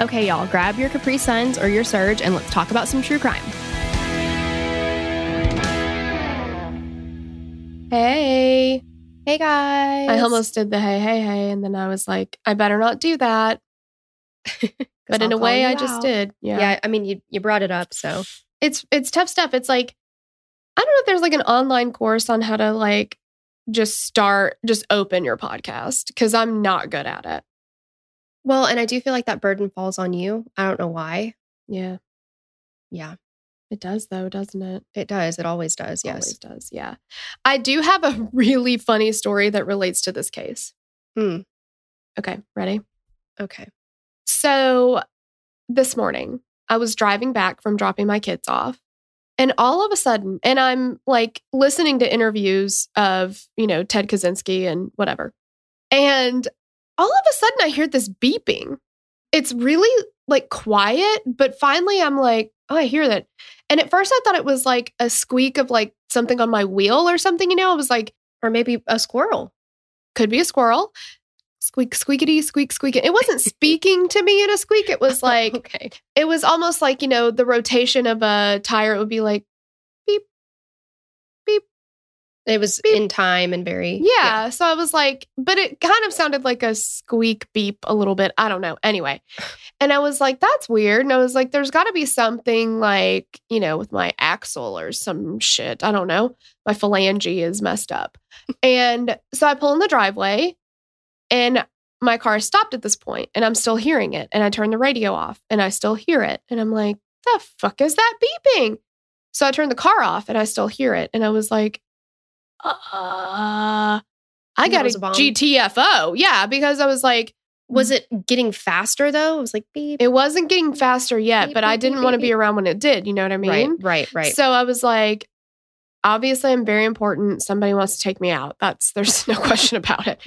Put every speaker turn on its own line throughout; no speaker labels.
Okay, y'all, grab your Capri Suns or your Surge and let's talk about some true crime.
Hey.
Hey, guys.
I almost did the hey, hey, hey, and then I was like, I better not do that. But in
I'll
a way, I
you
just did. Yeah.
Yeah. I mean, you, you brought it up, so.
It's it's tough stuff. It's like I don't know if there's like an online course on how to like just start, just open your podcast because I'm not good at it.
Well, and I do feel like that burden falls on you. I don't know why.
Yeah.
Yeah,
It does though, doesn't it?
it does. It always does. Yes.
Always does. Yeah. I do have a really funny story that relates to this case.
Hmm.
Okay, ready?
Okay.
So this morning, I was driving back from dropping my kids off. And all of a sudden, and I'm like listening to interviews of, you know, Ted Kaczynski and whatever. And all of a sudden, I hear this beeping. It's really like quiet, but finally, I'm like, oh, I hear that. And at first, I thought it was like a squeak of like something on my wheel or something, you know? I was like,
Or maybe a squirrel.
could be a squirrel. Squeak, squeakity, squeak, squeak. It wasn't speaking to me in a squeak. It was oh, like,
okay.
it was almost like, you know, the rotation of a tire. It would be like,
It was
Beep.
in time and very.
yeah. So I was like, but it kind of sounded like a squeak beep a little bit. I don't know. Anyway. And I was like, that's weird. And I was like, there's got to be something like, you know, with my axle or some shit. I don't know. My phalange is messed up. and so I pull in the driveway and my car stopped at this point and I'm still hearing it. And I turn the radio off and I still hear it. And I'm like, the fuck is that beeping? So I turned the car off and I still hear it. And I was like, uh, I got a
a?
GTFO. Yeah, because I was like,
Was it getting faster though? It was like beep.
it wasn't getting faster yet,
Beep,
but I didn't
beep,
want to be around when it did. You know what I mean?
right, right, right.
So I was like, obviously, I'm very important. Somebody wants to take me out. That's there's no question about it.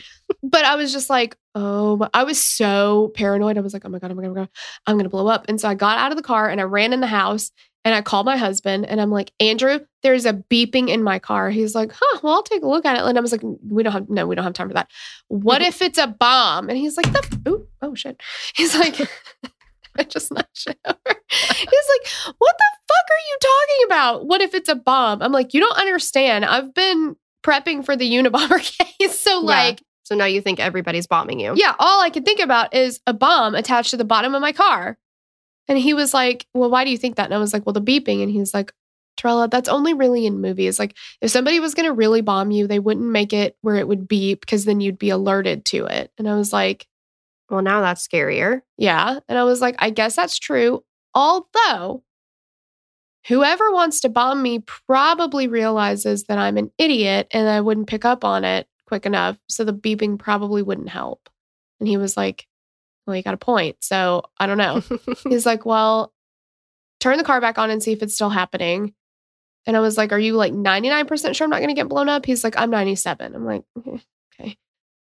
But I was just like, oh, I was so paranoid. I was like, oh my god, oh my god, oh my god, I'm gonna blow up. And so I got out of the car and I ran in the house and I called my husband and I'm like, Andrew, there's a beeping in my car. He's like, huh, well, I'll take a look at it. And I was like, we don't have no, we don't have time for that. What mm-hmm. if it's a bomb? And he's like, the ooh, oh shit. He's like, I just shit over. He's like, what the fuck are you talking about? What if it's a bomb? I'm like, you don't understand. I've been prepping for the Unabomber case. So,
Yeah.
like,
so now you think everybody's bombing you.
yeah, all I can think about is a bomb attached to the bottom of my car. And he was like, Well, why do you think that? And I was like, Well, the beeping. And he's like, Trella, that's only really in movies. Like, if somebody was going to really bomb you, they wouldn't make it where it would beep because then you'd be alerted to it. And I was like,
Well, now that's scarier.
Yeah. And I was like, I guess that's true. Although, whoever wants to bomb me probably realizes that I'm an idiot and I wouldn't pick up on it quick enough. So the beeping probably wouldn't help. And he was like, Well, you got a point. So I don't know. He's like, Well, turn the car back on and see if it's still happening. And I was like, Are you like 99% sure I'm not going to get blown up? He's like, I'm 97. I'm like, "Okay.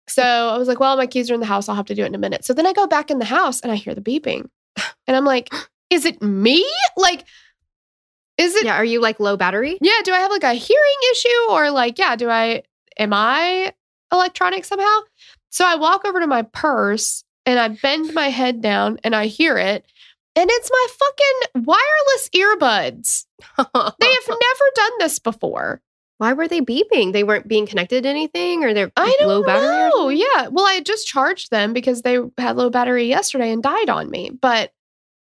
So I was like, well, my keys are in the house. I'll have to do it in a minute. So then I go back in the house and I hear the beeping. And I'm like, is it me? Like, is it,
Yeah. Are you like low battery?
yeah, do I have like a hearing issue or like, yeah, do I, am I electronic somehow? So I walk over to my purse and I bend my head down and I hear it. And it's my fucking wireless earbuds. They have never done this before.
Why were they beeping? They weren't being connected to anything, or they're
I don't
low battery.
know.
something?
Yeah. Well, I had just charged them because they had low battery yesterday and died on me. But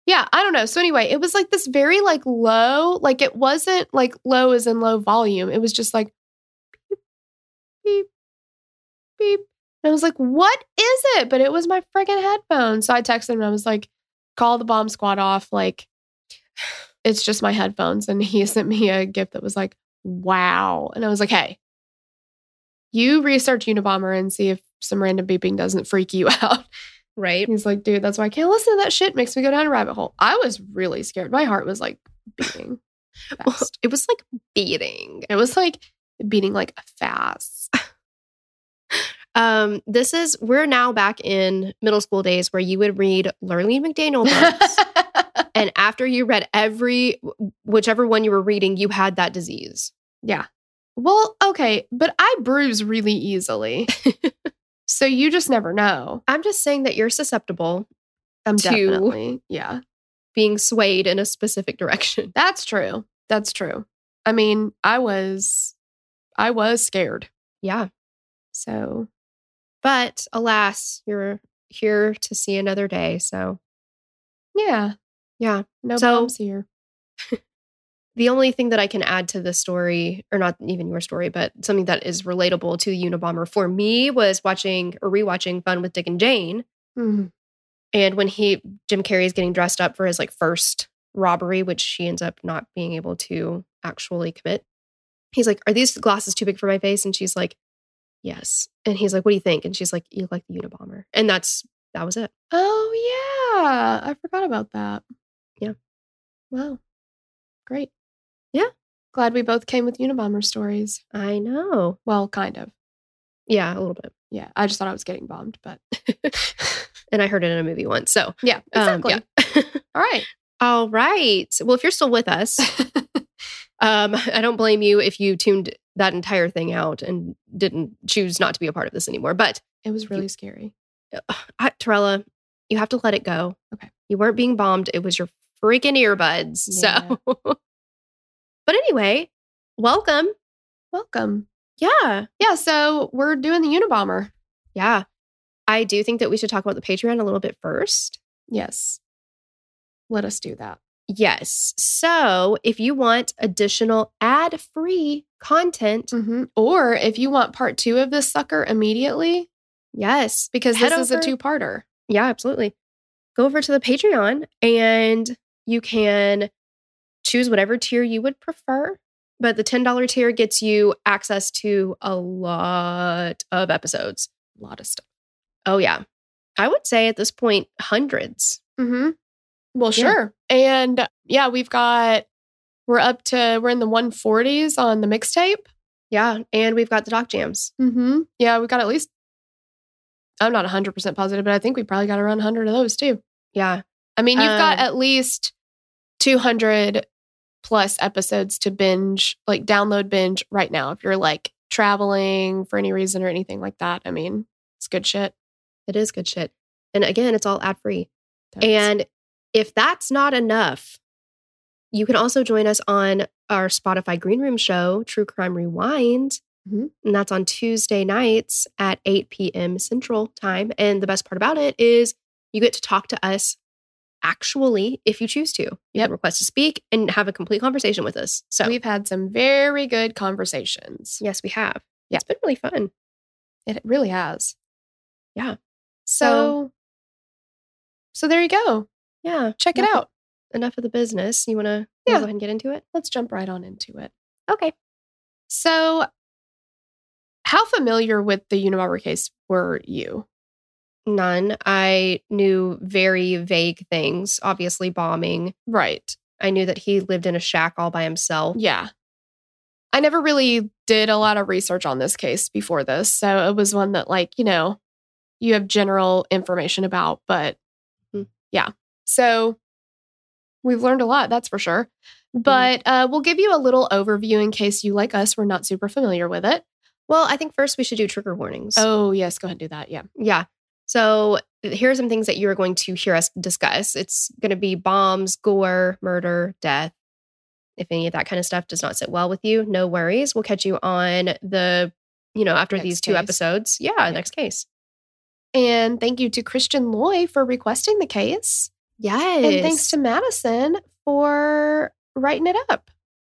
yeah, I don't know. So anyway, it was like this very like low, like it wasn't like low as in low volume. It was just like beep, beep, beep. I was like, what is it? But it was my freaking headphones. So I texted him and I was like, call the bomb squad off. Like, it's just my headphones. And he sent me a gift that was like, wow. And I was like, hey, you research Unabomber and see if some random beeping doesn't freak you out.
Right.
He's like, dude, that's why I can't listen to that shit. Makes me go down a rabbit hole. I was really scared. My heart was like beating
Well, it was like beating.
it was like beating like fast.
Um, this is we're now back in middle school days where you would read Lurlene McDaniel books, and after you read every whichever one you were reading, you had that disease.
yeah. Well, okay, but I bruise really easily. so you just never know.
I'm just saying that you're susceptible
I'm
To-
definitely. Yeah.
being swayed in a specific direction.
That's true. That's true. I mean, I was I was scared.
Yeah.
So
But alas, you're here to see another day. So
yeah.
yeah.
No
So-
bombs here.
The only thing that I can add to the story, or not even your story, but something that is relatable to Unabomber for me was watching or rewatching Fun with Dick and Jane.
Mhm.
And when he Jim Carrey is getting dressed up for his like first robbery, which she ends up not being able to actually commit, he's like, "Are these glasses too big for my face?" And she's like, "Yes." And he's like, "What do you think?" And she's like, "You look like the Unabomber." And that's that was it.
Oh yeah. I forgot about that.
Yeah.
Wow. Great.
Yeah.
Glad we both came with Unabomber stories.
I know.
Well, kind of.
Yeah, a little bit.
Yeah. I just thought I was getting bombed, but
And I heard it in a movie once. So
yeah,
um,
exactly.
yeah.
All right.
All right. Well, if you're still with us, um, I don't blame you if you tuned that entire thing out and didn't choose not to be a part of this anymore. But
It was really scary.
I, Torella, you have to let it go.
Okay.
You weren't being bombed. It was your freaking earbuds. So, but anyway, welcome.
Welcome.
Yeah.
Yeah. So we're doing the Unabomber.
Yeah. I do think that we should talk about the Patreon a little bit first.
Yes. Let us do that.
Yes. So if you want additional ad free content,
Mhm. Or if you want part two of this sucker immediately,
yes.
because this is a two parter.
Yeah, absolutely. Go over to the Patreon and you can choose whatever tier you would prefer. But the $10 tier gets you access to a lot of episodes.
A lot of stuff.
Oh, yeah. I would say at this point, hundreds.
Mm-hmm. Well,
Yeah.
sure. And yeah, we've got, we're up to, we're in the 140s on the mixtape.
Yeah. And we've got the doc jams.
Mm-hmm. Yeah, we've got at least, I'm not 100% positive, but I think we probably got around 100 of those too.
Yeah.
I mean, you've got
Um,
at least 200 plus episodes to binge, like download binge right now. If you're like traveling for any reason or anything like that, I mean, it's good shit.
It is good shit. And again, it's all ad free. And if that's not enough, you can also join us on our Spotify Green Room show, True Crime Rewind.
Mhm.
And that's on Tuesday nights at 8 p.m. Central Time. And the best part about it is you get to talk to us actually if you choose to. You
Yep.
can request to speak and have a complete conversation with us. So,
we've had some very good conversations.
yes, we have.
Yeah.
It's been really fun.
It really has.
Yeah.
So, so there you go.
Yeah.
Check it
Enough of-
out.
Enough of the business. You want to
Yeah.
go ahead and get into it?
Let's jump right on into it.
Okay.
So, how familiar with the Unabomber case were you?
None. I knew very vague things, obviously bombing.
Right.
I knew that he lived in a shack all by himself.
Yeah. I never really did a lot of research on this case before this. So it was one that, like, you know, you have general information about, but
Hmm.
yeah. So we've learned a lot, that's for sure. But uh, we'll give you a little overview in case you, like us, were not super familiar with it.
Well, I think first we should do trigger warnings.
Oh, yes. Go ahead and do that. Yeah.
Yeah. So here are some things that you are going to hear us discuss. It's going to be bombs, gore, murder, death. If any of that kind of stuff does not sit well with you, no worries. We'll catch you on the, you know, after
Next
these two
case.
episodes. Yeah,
Yeah.
next case.
And thank you to Christian Loy for requesting the case.
Yes.
And thanks to Madison for writing it up.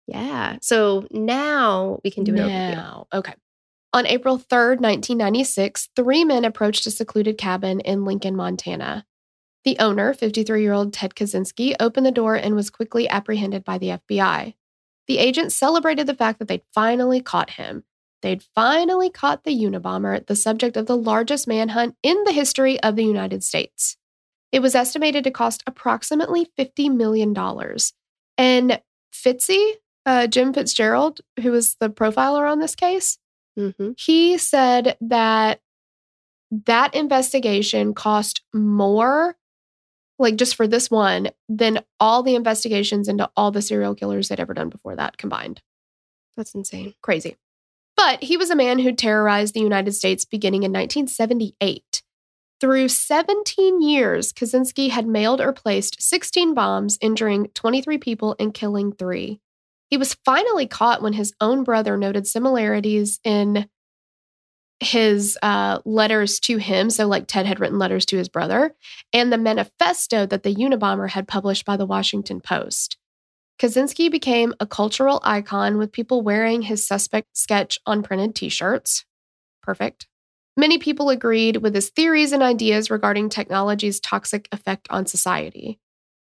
Yeah. So now we can do an overview.
now. Okay. On April 3rd, 1996, three men approached a secluded cabin in Lincoln, Montana. The owner, 53 year old Ted Kaczynski, opened the door and was quickly apprehended by the FBI. The agents celebrated the fact that they'd finally caught him. They'd finally caught the Unabomber, the subject of the largest manhunt in the history of the United States. It was estimated to cost approximately $50 million. And Fitzy, uh, Jim Fitzgerald, who was the profiler on this case,
hmm
he said that that investigation cost more, like just for this one, than all the investigations into all the serial killers they'd ever done before that combined.
That's insane.
Crazy. But he was a man who terrorized the United States beginning in 1978. Through 17 years, Kaczynski had mailed or placed 16 bombs, injuring 23 people and killing three. He was finally caught when his own brother noted similarities in his uh, letters to him. So, like Ted had written letters to his brother, and the manifesto that the Unabomber had published by the Washington Post. Kaczynski became a cultural icon with people wearing his suspect sketch on printed t shirts. Perfect. Many people agreed with his theories and ideas regarding technology's toxic effect on society.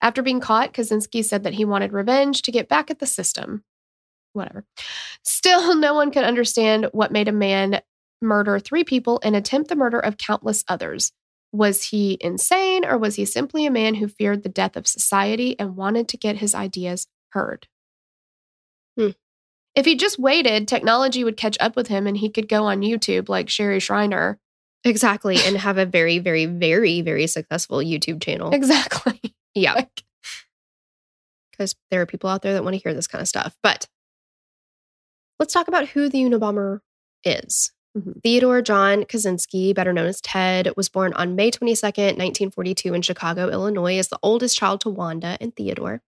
After being caught, Kaczynski said that he wanted revenge to get back at the system. Whatever. Still, no one could understand what made a man murder three people and attempt the murder of countless others. Was he insane or was he simply a man who feared the death of society and wanted to get his ideas heard? If he just waited, technology would catch up with him and he could go on YouTube like Sherry Shriner.
Exactly. And have a very, very, very, very successful YouTube channel.
Exactly.
Yeah.
Like,
Because there are people out there that want to hear this kind of stuff. But let's talk about who the Unabomber is.
Mhm.
Theodore John Kaczynski, better known as Ted, was born on May 22nd, 1942, in Chicago, Illinois, as the oldest child to Wanda and Theodore.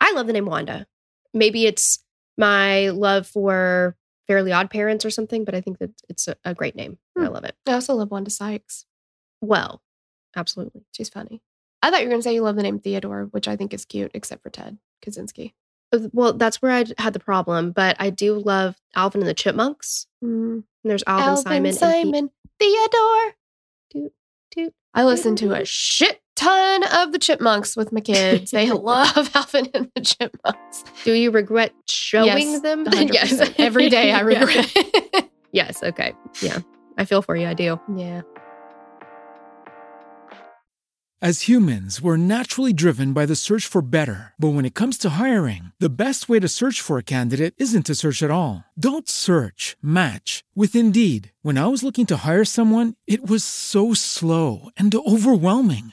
I love the name Wanda. Maybe it's my love for Fairly Odd Parents or something, but I think that it's a, a great name. I
Hmm.
love it.
I also love Wanda Sykes.
Well, absolutely.
She's funny. I thought you were going to say you love the name Theodore, which I think is cute, except for Ted Kaczynski.
Uh, Well, that's where I had the problem, but I do love Alvin and the Chipmunks.
Mm.
And there's Alvin,
Alvin,
Simon, and
Simon, Theodore.
Doot, doot.
I listen to a shit ton of the Chipmunks with my kids. They love Alvin and the Chipmunks.
Do you regret showing
Yes,
them?
100%. Every day I regret it.
Yes. Okay. Yeah. I feel for you. I do.
yeah.
As humans, we're naturally driven by the search for better. But when it comes to hiring, the best way to search for a candidate isn't to search at all. Don't search, match with Indeed. When I was looking to hire someone, it was so slow and overwhelming.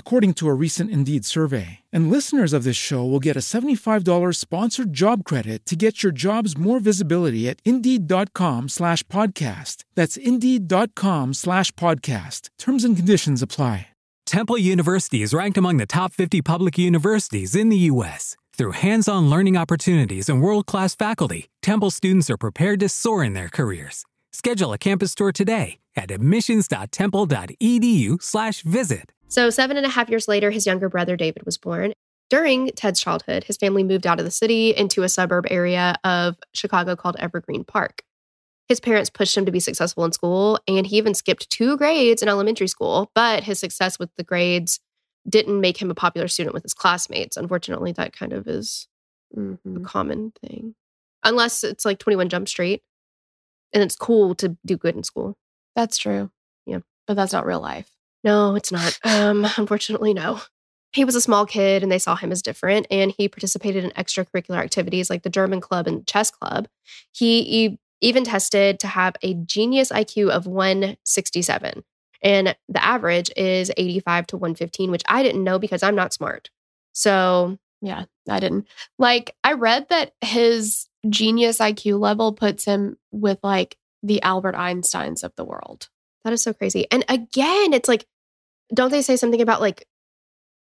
according to a recent Indeed survey. And listeners of this show will get a $75 sponsored job credit to get your jobs more visibility at Indeed.com slash podcast. That's Indeed.com slash podcast. Terms and conditions apply.
Temple University is ranked among the top 50 public universities in the U.S. Through hands on learning opportunities and world class faculty, Temple students are prepared to soar in their careers. Schedule a campus tour today at admissions.temple.edu/slash visit.
So, seven and a half years later, his younger brother David was born. During Ted's childhood, his family moved out of the city into a suburb area of Chicago called Evergreen Park. His parents pushed him to be successful in school, and he even skipped two grades in elementary school, but his success with the grades didn't make him a popular student with his classmates. Unfortunately, that kind of is a
Mhm.
common thing. Unless it's like 21 Jump Street and it's cool to do good in school.
That's true.
Yeah.
But that's not real life.
No, it's not. Um, unfortunately, no. He was a small kid and they saw him as different, and he participated in extracurricular activities like the German club and chess club. He e- even tested to have a genius IQ of 167, and the average is 85 to 115, which I didn't know because I'm not smart. So,
Yeah, I didn't. Like, I read that his genius IQ level puts him with like the Albert Einsteins of the world.
that is so crazy. And again, it's like, don't they say something about like,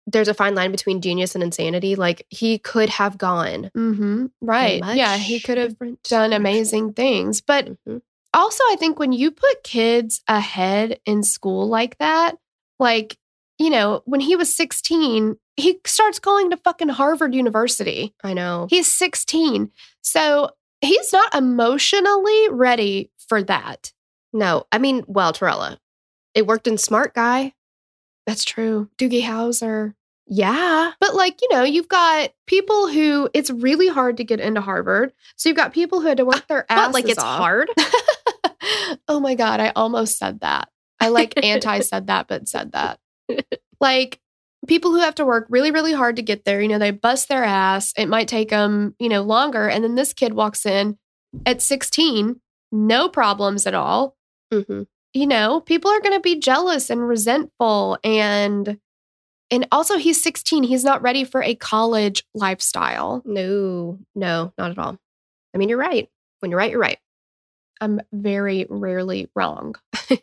there's a fine line between genius and insanity? Like, he could have gone.
Mm-hmm. Right. Yeah, he could have done amazing things. But
Mhm.
also, I think when you put kids ahead in school like that, like, you know, when he was 16, he starts going to fucking Harvard University.
I know.
He's 16. So he's not emotionally ready for that.
No, I mean, well, Torella, it worked in Smart Guy.
That's true. Doogie Howser.
Yeah.
But like, you know, you've got people who it's really hard to get into Harvard. So you've got people who had to work their asses
What, like it's
off.
hard?
oh my God, I almost said that. I like anti said that, but said that. Like people who have to work really, really hard to get there, you know, they bust their ass. It might take them, you know, longer. And then this kid walks in at 16, no problems at all.
hmm
You know, people are going to be jealous and resentful. And, and also he's 16. He's not ready for a college lifestyle.
No, no, not at all. I mean, you're right. When you're right, you're right.
I'm very rarely wrong.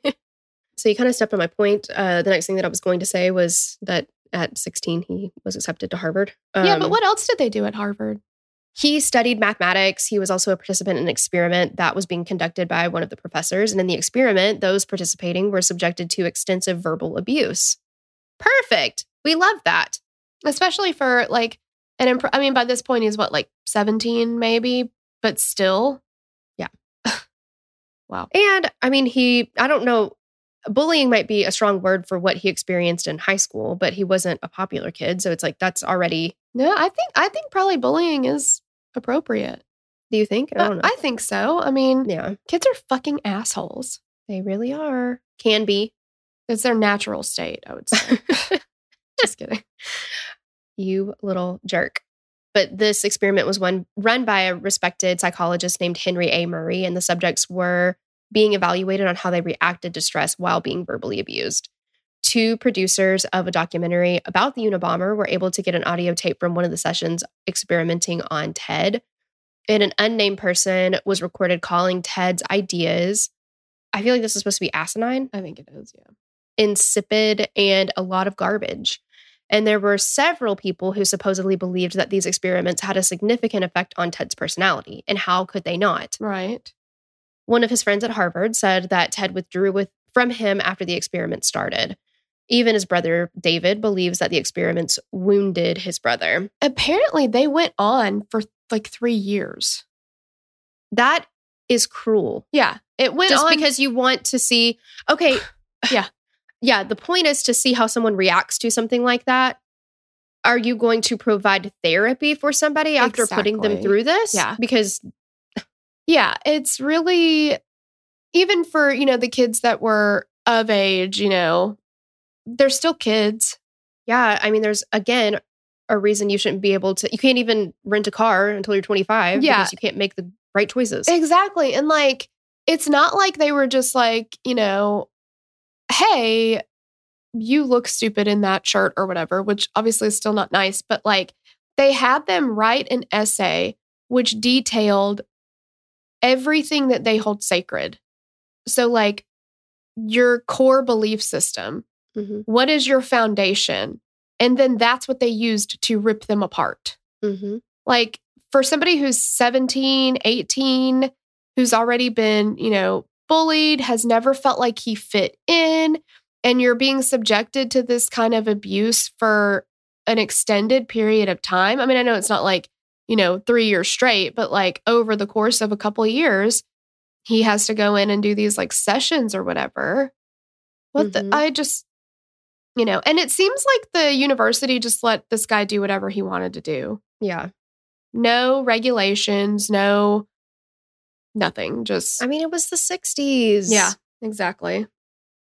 So you kind of stepped on my point. Uh, the next thing that I was going to say was that at 16, he was accepted to Harvard.
yeah, but
Um,
what else did they do at Harvard?
He studied mathematics. He was also a participant in an experiment that was being conducted by one of the professors. And in the experiment, those participating were subjected to extensive verbal abuse. Perfect. We love that.
especially for like an imp- I mean by this point he's what like 17 maybe but still
Yeah.
wow
And I mean, he, I don't know, bullying might be a strong word for what he experienced in high school, but he wasn't a popular kid. So it's like, that's already,
no I think I think probably bullying is appropriate
do you think? I
I,
don't know.
I think so I mean
yeah,
kids are fucking assholes
they really are. Can be.
it's their natural state I would say just kidding
you little jerk. But this experiment was one run by a respected psychologist named Henry A. Murray, and the subjects were being evaluated on how they reacted to stress while being verbally abused. Two producers of a documentary about the Unabomber were able to get an audio tape from one of the sessions experimenting on Ted. And an unnamed person was recorded calling Ted's ideas. I feel like this is supposed to be asinine
I think it is yeah
insipid, and a lot of garbage. And there were several people who supposedly believed that these experiments had a significant effect on Ted's personality. And how could they not?
right
One of his friends at Harvard said that Ted withdrew with, from him after the experiment started. Even his brother David believes that the experiments wounded his brother.
apparently they went on for like 3 years
That is cruel.
yeah it went
Just
on
because you want to see, okay.
Yeah.
Yeah. The point is to see how someone reacts to something like that. Are you going to provide therapy for somebody after putting them through this?
Yeah.
Because
Yeah, it's really even for, you know, the kids that were of age, you know, they're still kids.
yeah, I mean, there's again a reason you shouldn't be able to. You can't even rent a car until you're 25.
Yeah.
because you can't make the right choices.
Exactly. And like it's not like they were just like, you know, hey, you look stupid in that shirt or whatever, which obviously is still not nice, but like they had them write an essay which detailed everything that they hold sacred. So like your core belief system,
Mhm,
what is your foundation? And then that's what they used to rip them apart.
mhm.
Like for somebody who's 17, 18, who's already been, you know, bullied, has never felt like he fit in, and you're being subjected to this kind of abuse for an extended period of time. I mean, I know it's not like, you know, three years straight, but like over the course of a couple of years, he has to go in and do these like sessions or whatever. What
Mhm.
the, I just, you know, and it seems like the university just let this guy do whatever he wanted to do.
Yeah.
No regulations, no nothing. Just
I mean, it was the 60s.
yeah, exactly.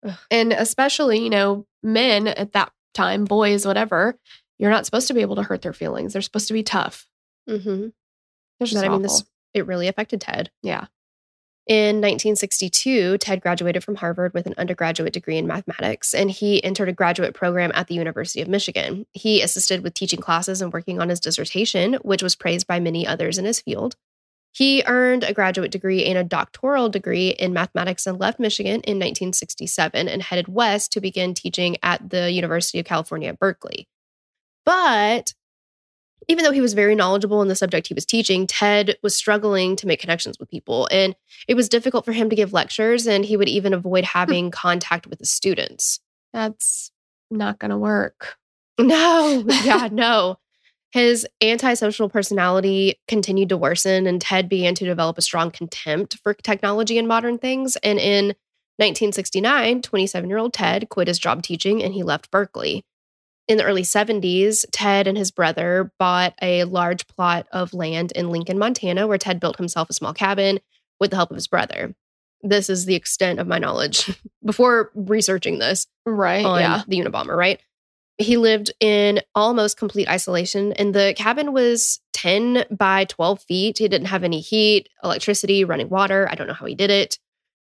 Ugh.
And especially, you know, men at that time, boys, whatever, you're not supposed to be able to hurt their feelings. They're supposed to be tough.
Mm-hmm.
It's just
But I mean, this it really affected Ted.
yeah.
In 1962, Ted graduated from Harvard with an undergraduate degree in mathematics, and he entered a graduate program at the University of Michigan. He assisted with teaching classes and working on his dissertation, which was praised by many others in his field. He earned a graduate degree and a doctoral degree in mathematics and left Michigan in 1967 and headed west to begin teaching at the University of California Berkeley. But even though he was very knowledgeable in the subject he was teaching, Ted was struggling to make connections with people. And it was difficult for him to give lectures, and he would even avoid hmm. having contact with the students.
That's not going to work.
No, yeah, no. His antisocial personality continued to worsen, and Ted began to develop a strong contempt for technology and modern things. And in 1969, 27 year old Ted quit his job teaching and he left Berkeley. In the early 70s, Ted and his brother bought a large plot of land in Lincoln, Montana, where Ted built himself a small cabin with the help of his brother. This is the extent of my knowledge before researching this
Right.
on
yeah.
the Unabomber, right? He lived in almost complete isolation, and the cabin was 10 by 12 feet. He didn't have any heat, electricity, running water. I don't know how he did it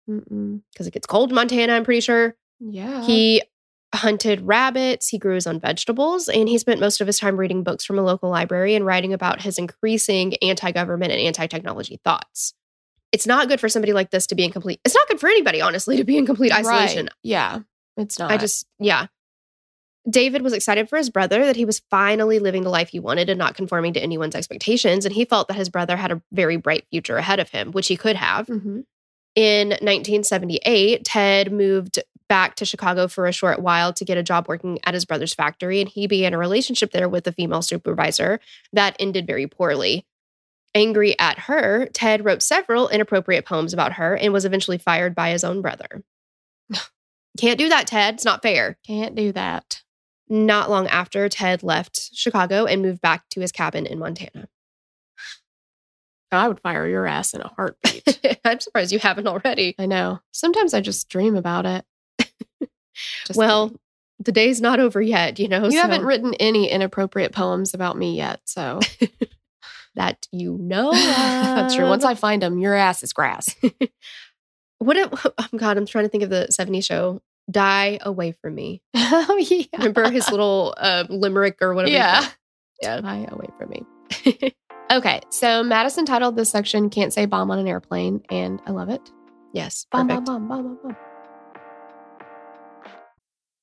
because it gets cold in Montana, I'm pretty sure.
Yeah.
He hunted rabbits, he grew his own vegetables, and he spent most of his time reading books from a local library and writing about his increasing anti government and anti technology thoughts. It's not good for somebody like this to be in complete, it's not good for anybody, honestly, to be in complete isolation.
Right. Yeah. It's not.
I just, yeah. David was excited for his brother that he was finally living the life he wanted and not conforming to anyone's expectations. And he felt that his brother had a very bright future ahead of him, which he could have.
Mhm.
In 1978, Ted moved back to Chicago for a short while to get a job working at his brother's factory. And he began a relationship there with a female supervisor that ended very poorly. Angry at her, Ted wrote several inappropriate poems about her and was eventually fired by his own brother. Can't do that, Ted. It's not fair.
Can't do that.
Not long after, Ted left Chicago and moved back to his cabin in Montana.
I would fire your ass in a heartbeat.
I'm surprised you haven't already.
I know. Sometimes I just dream about it. Just
well,
kidding.
the day's not over yet, you know.
you
so
haven't written any inappropriate poems about me yet. So
that you know.
that's true. Once I find them, your ass is grass.
what? It, oh God, I'm trying to think of the '70s show. Die away from me.
oh, yeah.
Remember his little uh, limerick or whatever.
Yeah.
Yeah.
Fly away from me. Okay. So Madison titled this section Can't Say Bomb on an Airplane. And I love it.
yes,
Bomb, bomb, bomb, bomb, bomb, bomb.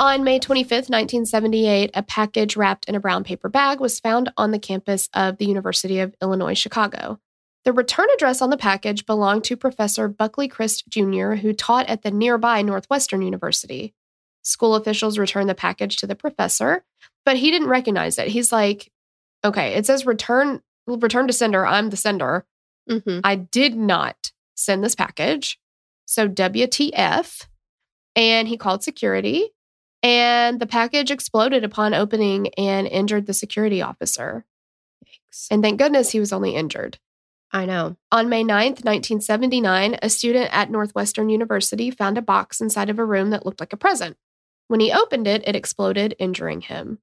On May 25th, 1978, a package wrapped in a brown paper bag was found on the campus of the University of Illinois Chicago. The return address on the package belonged to Professor Buckley Crist Jr., who taught at the nearby Northwestern University. School officials returned the package to the professor, but he didn't recognize it. He's like, okay, it says return return to sender. I'm the sender.
Mhm.
I did not send this package. So WTF. And he called security, and the package exploded upon opening and injured the security officer. And thank goodness he was only injured.
I know.
On May 9th, 1979, a student at Northwestern University found a box inside of a room that looked like a present. When he opened it, it exploded, injuring him.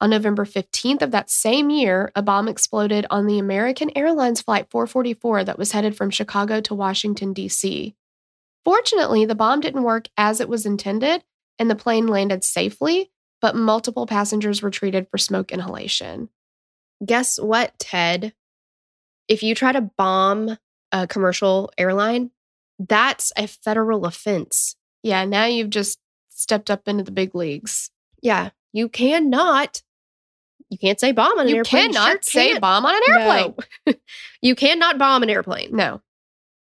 On November 15th of that same year, a bomb exploded on the American Airlines Flight 444 that was headed from Chicago to Washington, D.C. Fortunately, the bomb didn't work as it was intended, and the plane landed safely, but multiple passengers were treated for smoke inhalation.
Guess what, Ted? If you try to bomb a commercial airline, that's a federal offense.
Yeah, now you've just stepped up into the big leagues.
Yeah, you cannot. You can't say bomb on an
You
airplane.
cannot
Sure
say
can't.
bomb on an airplane.
No. you cannot bomb an airplane.
No.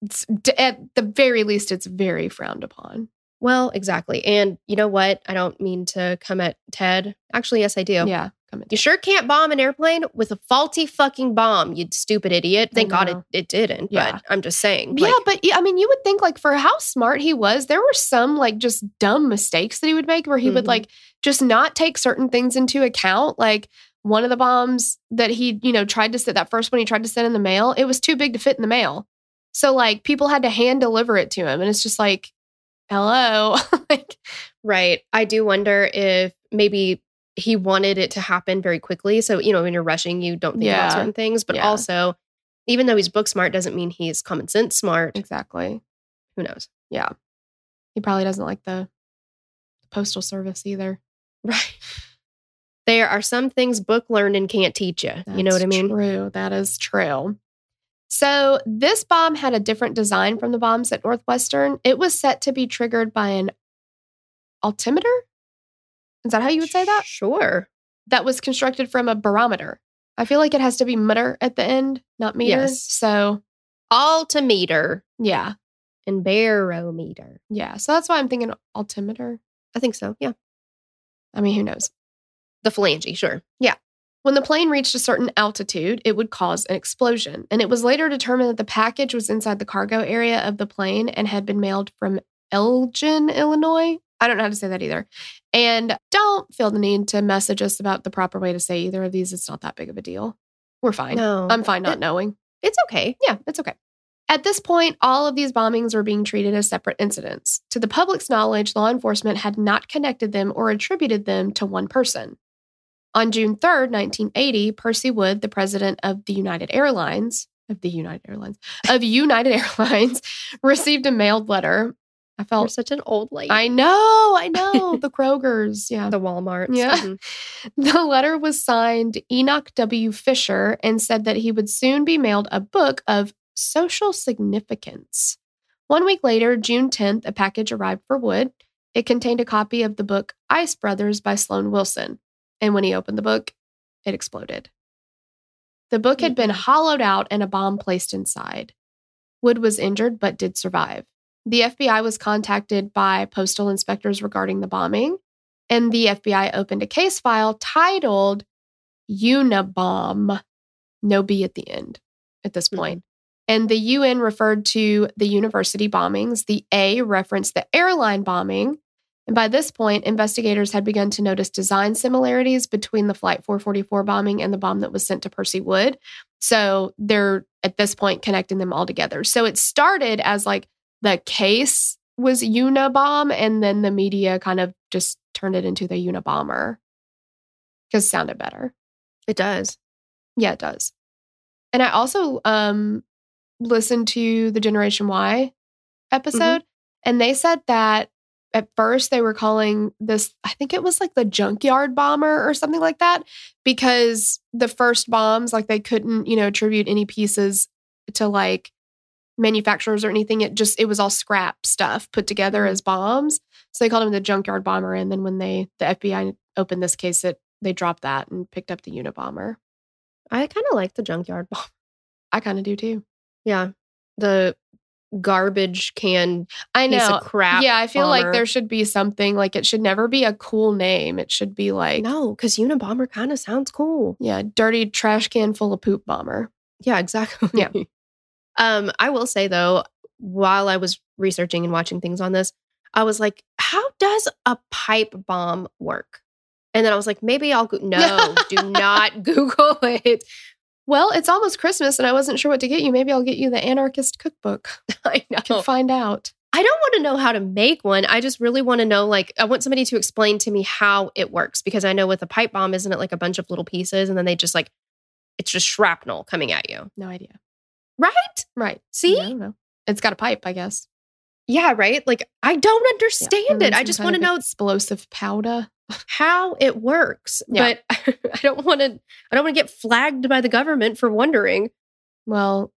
It's, at the very least, it's very frowned upon.
Well, exactly. And you know what? I don't mean to come at Ted. Actually, yes, I do.
Yeah. Come in.
You sure can't bomb an airplane with a faulty fucking bomb, you stupid idiot. Thank God it, it didn't.
Yeah.
But I'm just saying.
yeah,
like,
but I mean, you would think like for how smart he was, there were some like just dumb mistakes that he would make where he would
Mhm.
like just not take certain things into account. Like one of the bombs that he, you know, tried to send that first one he tried to send in the mail, it was too big to fit in the mail. So like people had to hand deliver it to him. And it's just like, hello. like,
Right. I do wonder if maybe he wanted it to happen very quickly. So, you know, when you're rushing, you don't think
Yeah.
about certain things. But
Yeah.
also, even though he's book smart, doesn't mean he's common sense smart.
exactly.
Who knows?
Yeah. He probably doesn't like the postal service either.
Right. There are some things book learning can't teach you. you know what I mean?
True. That is true. So this bomb had a different design from the bombs at Northwestern. It was set to be triggered by an altimeter. Is that how you would say that?
Sure.
That was constructed from a barometer. I feel like it has to be meter at the end, not meter.
Yes.
So
Altimeter
yeah,
and barometer.
yeah. So that's why I'm thinking altimeter.
I think so. Yeah.
I mean, who knows?
The phalange, sure.
When the plane reached a certain altitude, it would cause an explosion. And it was later determined that the package was inside the cargo area of the plane and had been mailed from Elgin, Illinois. I don't know how to say that either. And don't feel the need to message us about the proper way to say either of these. It's not that big of a deal. We're fine.
No.
I'm fine not
It-
knowing.
It's okay.
Yeah, it's okay. At this point, all of these bombings were being treated as separate incidents. To the public's knowledge, law enforcement had not connected them or attributed them to one person. On June 3rd, 1980, Percy Wood, the president of the United Airlines, of the United Airlines, of United Airlines, received a mailed letter. I
You're
felt,
such an old lady.
I know, I know, the Kroger's. Yeah.
the Walmart.
Yeah. Mm-hmm. The letter was signed Enoch W. Fisher and said that he would soon be mailed a book of social significance. One week later, June 10th, a package arrived for Wood. It contained a copy of the book Ice Brothers by Sloan Wilson. And when he opened the book, it exploded. The book had been hollowed out and a bomb placed inside. Wood was injured but did survive. The FBI was contacted by postal inspectors regarding the bombing. And the FBI opened a case file titled Unabomb, no B at the end at this
Mhm.
point. And the UN referred to the university bombings. The A referenced the airline bombing. And by this point, investigators had begun to notice design similarities between the Flight 444 bombing and the bomb that was sent to Percy Wood. So they're at this point connecting them all together. So it started as like the case was Unabomb, and then the media kind of just turned it into the Unabomber because it sounded better.
It does.
Yeah, it does. And I also um listened to the Generation Why episode and they said that at first they were calling this I think it was like the junkyard bomber or something like that because the first bombs like they couldn't, you know, attribute any pieces to like manufacturers or anything it just it was all scrap stuff put together mm-hmm. as bombs. So they called him the junkyard bomber and then when they the FBI opened this case it they dropped that and picked up the Unabomber.
I kind of like the junkyard bomb.
I kind of do too.
Yeah. The garbage can
I
piece
know.
of crap.
yeah, I feel like there should be something like it should never be a cool name. It should be like
no, because Unabomber kind of sounds cool.
yeah, dirty trash can full of poop bomber.
Yeah, exactly.
Yeah.
um, I will say though, while I was researching and watching things on this, I was like, how does a pipe bomb work? And then I was like, maybe I'll go- no, do not Google it.
Well, it's almost Christmas and I wasn't sure what to get you. Maybe I'll get you the anarchist cookbook.
I
You can
know.
find out.
I don't want to know how to make one. I just really want to know, like, I want somebody to explain to me how it works because I know with a pipe bomb, isn't it like a bunch of little pieces and then they just like, it's just shrapnel coming at you,
No idea.
right?
Right.
See?
I don't know. It's got a pipe, I guess.
Yeah, right. Like, I don't understand
And then
it. I just want to know
explosive powder.
How it works,
Yeah.
but I don't want to. I don't want to get flagged by the government for wondering.
Well,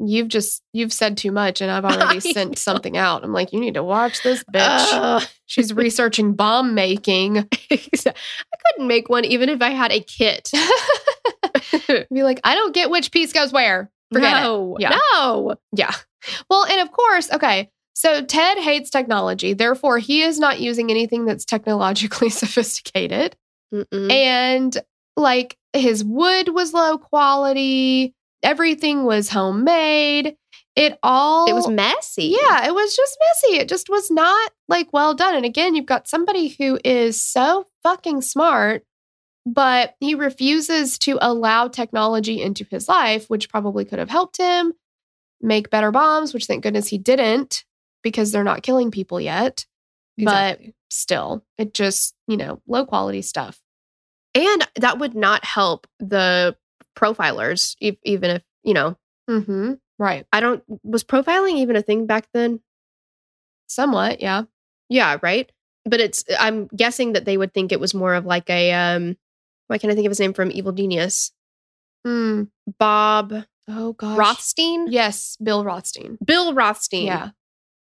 you've just you've said too much and I've already sent something out. I'm like, you need to watch this bitch.
Ugh.
She's researching bomb making.
I couldn't make one even if I had a kit.
Be like, I don't get which piece goes where. Forget it.
no,
Yeah.
no.
Yeah. Well, and of course, okay. So Ted hates technology. Therefore, he is not using anything that's technologically sophisticated.
Mm-mm.
And like his wood was low quality, everything was homemade. It all
it was messy.
yeah, it was just messy. It just was not like well done. And again, you've got somebody who is so fucking smart, but he refuses to allow technology into his life, which probably could have helped him make better bombs, which thank goodness he didn't because they're not killing people yet.
Exactly.
But still, it just, you know, low quality stuff.
and that would not help the profilers, e- even if you know.
Mm-hmm. Right.
I don't. Was profiling even a thing back then?
Somewhat, yeah.
Yeah, right. But it's. I'm guessing that they would think it was more of like a. um Why can't I think of his name from Evil Genius?
Mm.
Bob
Oh gosh.
Rothstein.
Yes, Bill Rothstein.
Bill Rothstein.
Yeah.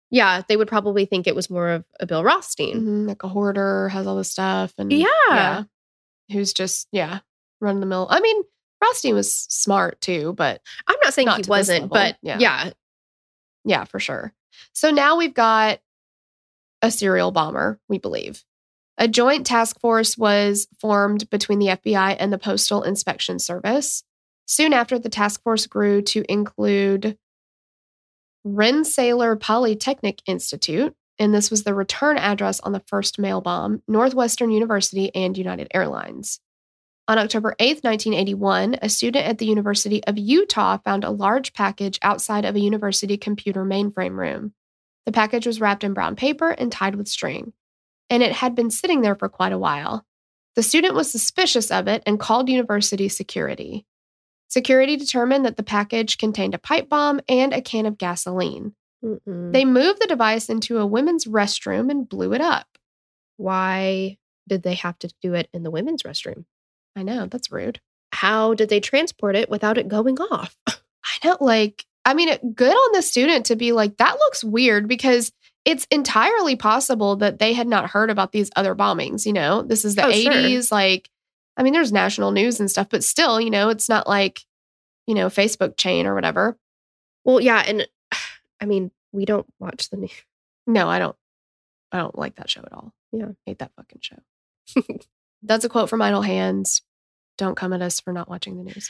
Yeah, they would probably think it was more of a Bill Rothstein.
Mhm, Like a hoarder, has all this stuff. And
Yeah.
Who's just, yeah, run the mill. I mean, Rothstein was smart too, but
I'm not saying
Not
he wasn't, but
yeah.
yeah.
yeah, for sure. So now we've got a serial bomber, we believe. A joint task force was formed between the FBI and the Postal Inspection Service. Soon after, the task force grew to include Rensselaer Polytechnic Institute, and this was the return address on the first mail bomb, Northwestern University, and United Airlines. On October 8th, 1981, a student at the University of Utah found a large package outside of a university computer mainframe room. The package was wrapped in brown paper and tied with string, and it had been sitting there for quite a while. The student was suspicious of it and called university security. Security determined that the package contained a pipe bomb and a can of gasoline.
Mm-mm.
They moved the device into a women's restroom and blew it up.
Why did they have to do it in the women's restroom?
I know, that's rude.
How did they transport it without it going off?
I know, like, I mean, good on the student to be like, that looks weird because it's entirely possible that they had not heard about these other bombings. You know, this is the
Oh, sure.
80s. Like, I mean, there's national news and stuff, but still, you know, it's not like, you know, Facebook chain or whatever.
Well, yeah, and I mean, we don't watch the news.
No, I don't. I don't like that show at all.
Yeah.
hate that fucking show. That's a quote from Idle Hands. Don't come at us for not watching the news.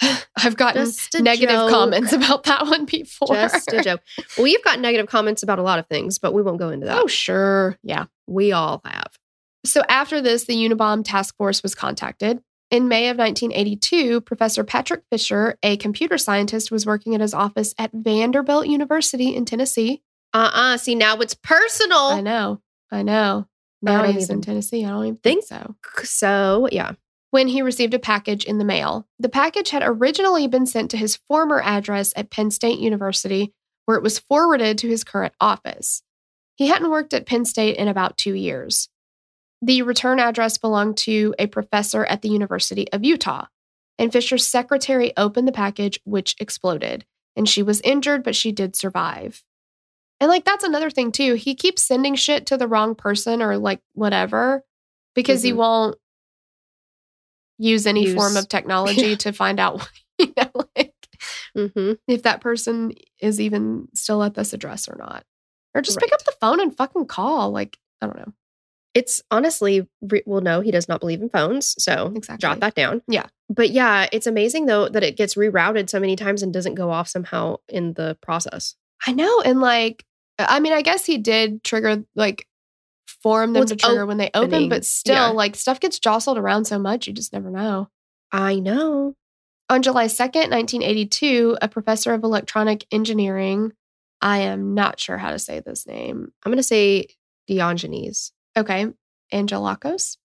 I've gotten negative
joke.
comments about that one before.
Just a joke. We've got negative comments about a lot of things, but we won't go into that.
Oh, sure. Yeah.
We all have.
So after this, the Unabomb task force was contacted. In May of 1982, Professor Patrick Fischer, a computer scientist, was working at his office at Vanderbilt University in Tennessee.
Uh uh See, now it's personal.
I know. I know. Now
don't
he's in Tennessee. I don't even think
think-
so.
So, yeah.
when he received a package in the mail. The package had originally been sent to his former address at Penn State University, where it was forwarded to his current office. He hadn't worked at Penn State in about two years. The return address belonged to a professor at the University of Utah, and Fischer's secretary opened the package, which exploded. And she was injured, but she did survive. And like that's another thing too. He keeps sending shit to the wrong person or like whatever because he
Mhm.
won't use any form of technology
Yeah.
to find out you know, like,
hmm
if that person is even still at this address or not. Or just pick up the phone and fucking call. Like, I don't know.
It's honestly, re- well, no, he does not believe in phones. So
Exactly.
jot that down.
Yeah.
But yeah, it's amazing though that it gets rerouted so many times and doesn't go off somehow in the process.
I know. And like, I mean, I guess he did trigger, like, form them
Well,
to trigger when they open, but still,
Yeah.
like, stuff gets jostled around so much, you just never know.
I know.
On July 2nd, 1982, a professor of electronic engineering, I am not sure how to say this name.
I'm going to say Diogenes.
Okay, Angelakos.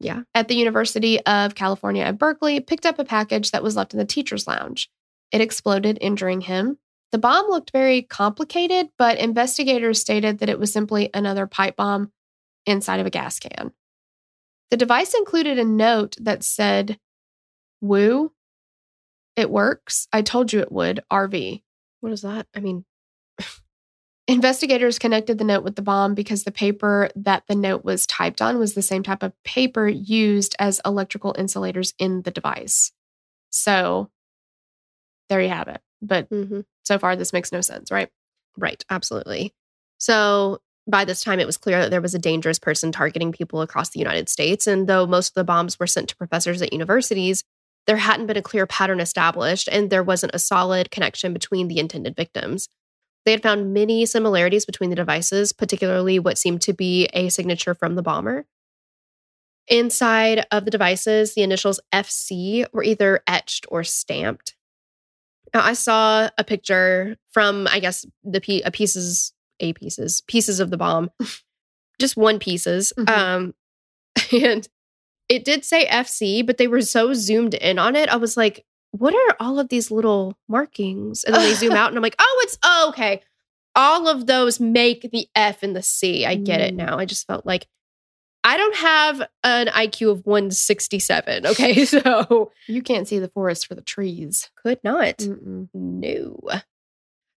Yeah.
At the University of California at Berkeley, picked up a package that was left in the teacher's lounge. It exploded, injuring him. The bomb looked very complicated, but investigators stated that it was simply another pipe bomb inside of a gas can. The device included a note that said, Woo, it works. I told you it would, RV.
What is that? I mean,
Investigators connected the note with the bomb because the paper that the note was typed on was the same type of paper used as electrical insulators in the device. So there you have it. But
mhm.
so far, this makes no sense, right?
right. Absolutely. So by this time, it was clear that there was a dangerous person targeting people across the United States. And though most of the bombs were sent to professors at universities, there hadn't been a clear pattern established, and there wasn't a solid connection between the intended victims. They had found many similarities between the devices, particularly what seemed to be a signature from the bomber. Inside of the devices, the initials FC were either etched or stamped. Now, I saw a picture from, I guess, the p- pieces, a pieces, pieces of the bomb, just one pieces.
Mhm.
Um, and it did say FC, but they were so zoomed in on it. I was like, what are all of these little markings? And then they zoom out, and I'm like, oh, it's oh, okay. All of those make the F and the C. I get it
Mm.
now. I just felt like I don't have an IQ of 167. Okay. So
You can't see the forest for the trees.
could not.
Mm-mm.
No.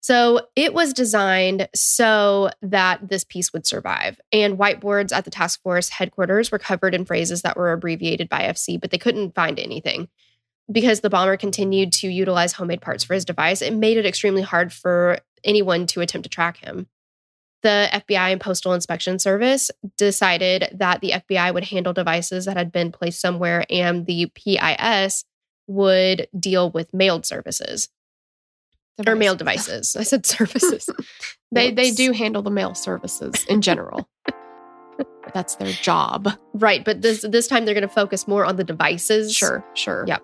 So it was designed so that this piece would survive. And whiteboards at the task force headquarters were covered in phrases that were abbreviated by FC, but they couldn't find anything. Because the bomber continued to utilize homemade parts for his device, it made it extremely hard for anyone to attempt to track him. The FBI and Postal Inspection Service decided that the FBI would handle devices that had been placed somewhere and the PIS would deal with mailed services or mail devices. I said services.
They they do handle the mail services in general. That's their job.
Right, but this this time they're going to focus more on the devices.
Sure, sure.
Yep.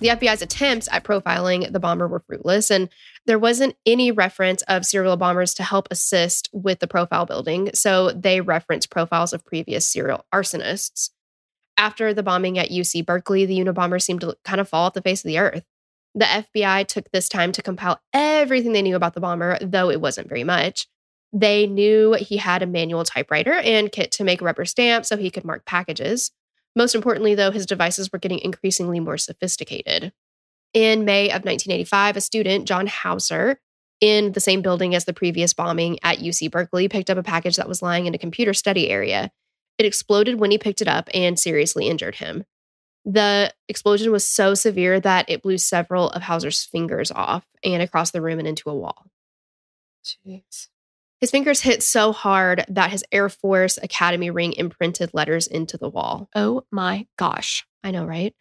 The FBI's attempts at profiling the bomber were fruitless, and there wasn't any reference of serial bombers to help assist with the profile building, so they referenced profiles of previous serial arsonists. After the bombing at UC Berkeley, the Unabomber seemed to kind of fall off the face of the earth. The FBI took this time to compile everything they knew about the bomber, though it wasn't very much. They knew he had a manual typewriter and kit to make rubber stamps so he could mark packages. Most importantly, though, his devices were getting increasingly more sophisticated. In May of 1985, a student, John Hauser, in the same building as the previous bombing at UC Berkeley, picked up a package that was lying in a computer study area. It exploded when he picked it up and seriously injured him. The explosion was so severe that it blew several of Hauser's fingers off and across the room and into a wall.
Jeez.
His fingers hit so hard that his Air Force Academy ring imprinted letters into the wall.
Oh my gosh.
I know, right?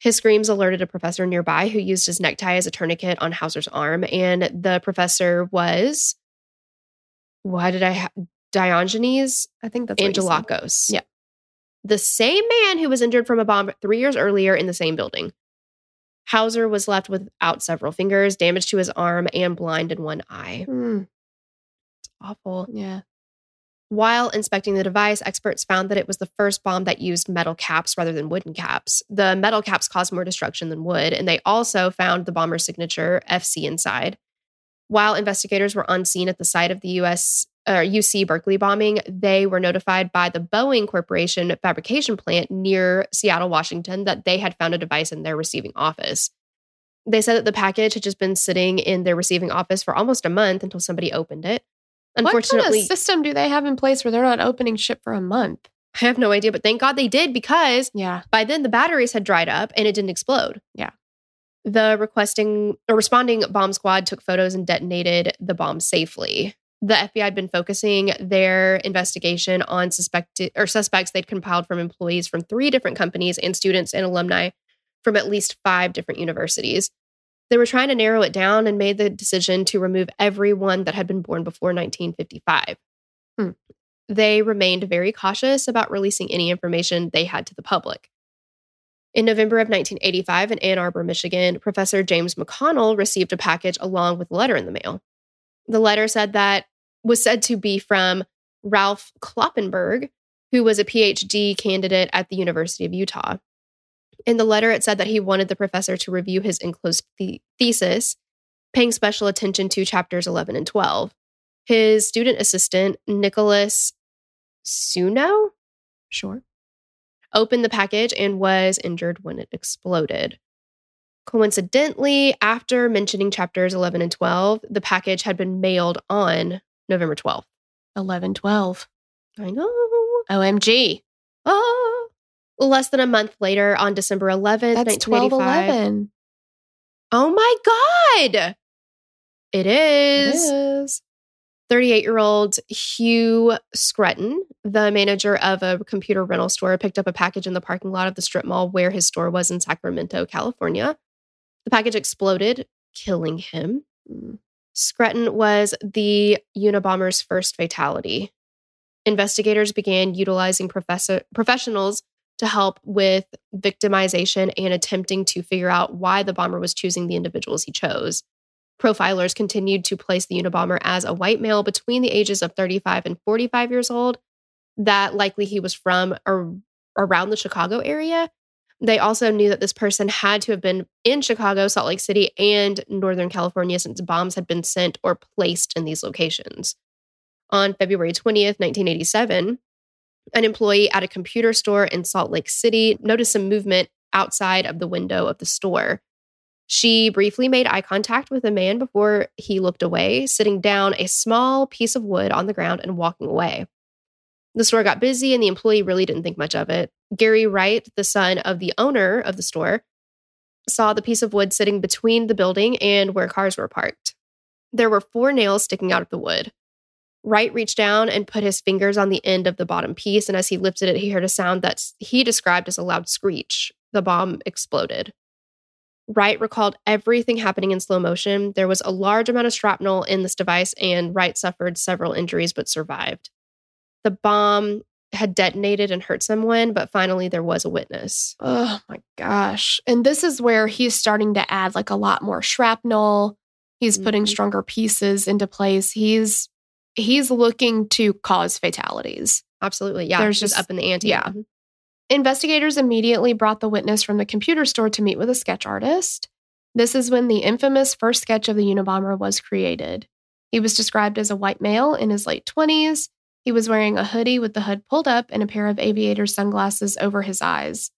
His screams alerted a professor nearby who used his necktie as a tourniquet on Hauser's arm. And the professor was, why did I have Diogenes
I think that's what.
Angelakos.
Yeah.
The same man who was injured from a bomb three years earlier in the same building. Hauser was left without several fingers, damage to his arm, and blind in one eye.
Hmm,
Awful.
yeah.
While inspecting the device, experts found that it was the first bomb that used metal caps rather than wooden caps. The metal caps caused more destruction than wood, and they also found the bomber's signature, FC, inside. While investigators were on scene at the site of the US or UC Berkeley bombing, they were notified by the Boeing Corporation fabrication plant near Seattle, Washington, that they had found a device in their receiving office. They said that the package had just been sitting in their receiving office for almost a month until somebody opened it. Unfortunately,
what kind of system do they have in place where they're not opening ship for a month?
I have no idea, but thank God they did because
Yeah.
by then the batteries had dried up and it didn't explode.
Yeah.
The requesting or responding bomb squad took photos and detonated the bomb safely. The FBI had been focusing their investigation on suspected or suspects they'd compiled from employees from three different companies and students and alumni from at least five different universities. They were trying to narrow it down and made the decision to remove everyone that had been born before 1955.
Hmm.
They remained very cautious about releasing any information they had to the public. In November of 1985 in Ann Arbor, Michigan, Professor James McConnell received a package along with a letter in the mail. The letter said that was said to be from Ralph Kloppenburg, who was a PhD candidate at the University of Utah. In the letter, it said that he wanted the professor to review his enclosed the- thesis, paying special attention to chapters 11 and 12. His student assistant, Nicholas Suino,
Sure.
opened the package and was injured when it exploded. Coincidentally, after mentioning chapters 11 and 12, the package had been mailed on November 12th.
11, 12.
I know.
OMG.
Ah. Less than a month later, on December 11th,
That's 12,
1985.
11.
Oh my God. It
It
is.
is.
38 year old Hugh Scrutton, the manager of a computer rental store, picked up a package in the parking lot of the strip mall where his store was in Sacramento, California. The package exploded, killing him.
Mm.
Scrutton was the Unabomber's first fatality. Investigators began utilizing professor- professionals to help with victimization and attempting to figure out why the bomber was choosing the individuals he chose. Profilers continued to place the Unabomber as a white male between the ages of 35 and 45 years old, that likely he was from or around the Chicago area. They also knew that this person had to have been in Chicago, Salt Lake City, and Northern California since bombs had been sent or placed in these locations. On February 20th, 1987, an employee at a computer store in Salt Lake City noticed some movement outside of the window of the store. She briefly made eye contact with a man before he looked away, sitting down a small piece of wood on the ground and walking away. The store got busy and the employee really didn't think much of it. Gary Wright, the son of the owner of the store, saw the piece of wood sitting between the building and where cars were parked. There were four nails sticking out of the wood. Wright reached down and put his fingers on the end of the bottom piece, and as he lifted it, he heard a sound that he described as a loud screech. The bomb exploded. Wright recalled everything happening in slow motion. There was a large amount of shrapnel in this device, and Wright suffered several injuries but survived. The bomb had detonated and hurt someone, but finally there was a witness.
Oh my gosh. And this is where he's starting to add like a lot more shrapnel. He's putting
Mhm.
stronger pieces into place. He's he's looking to cause fatalities.
Absolutely. Yeah.
There's just-
up in the ante.
yeah.
Mhm.
Investigators immediately brought the witness from the computer store to meet with a sketch artist. This is when the infamous first sketch of the Unabomber was created. He was described as a white male in his late 20s. He was wearing a hoodie with the hood pulled up and a pair of aviator sunglasses over his eyes.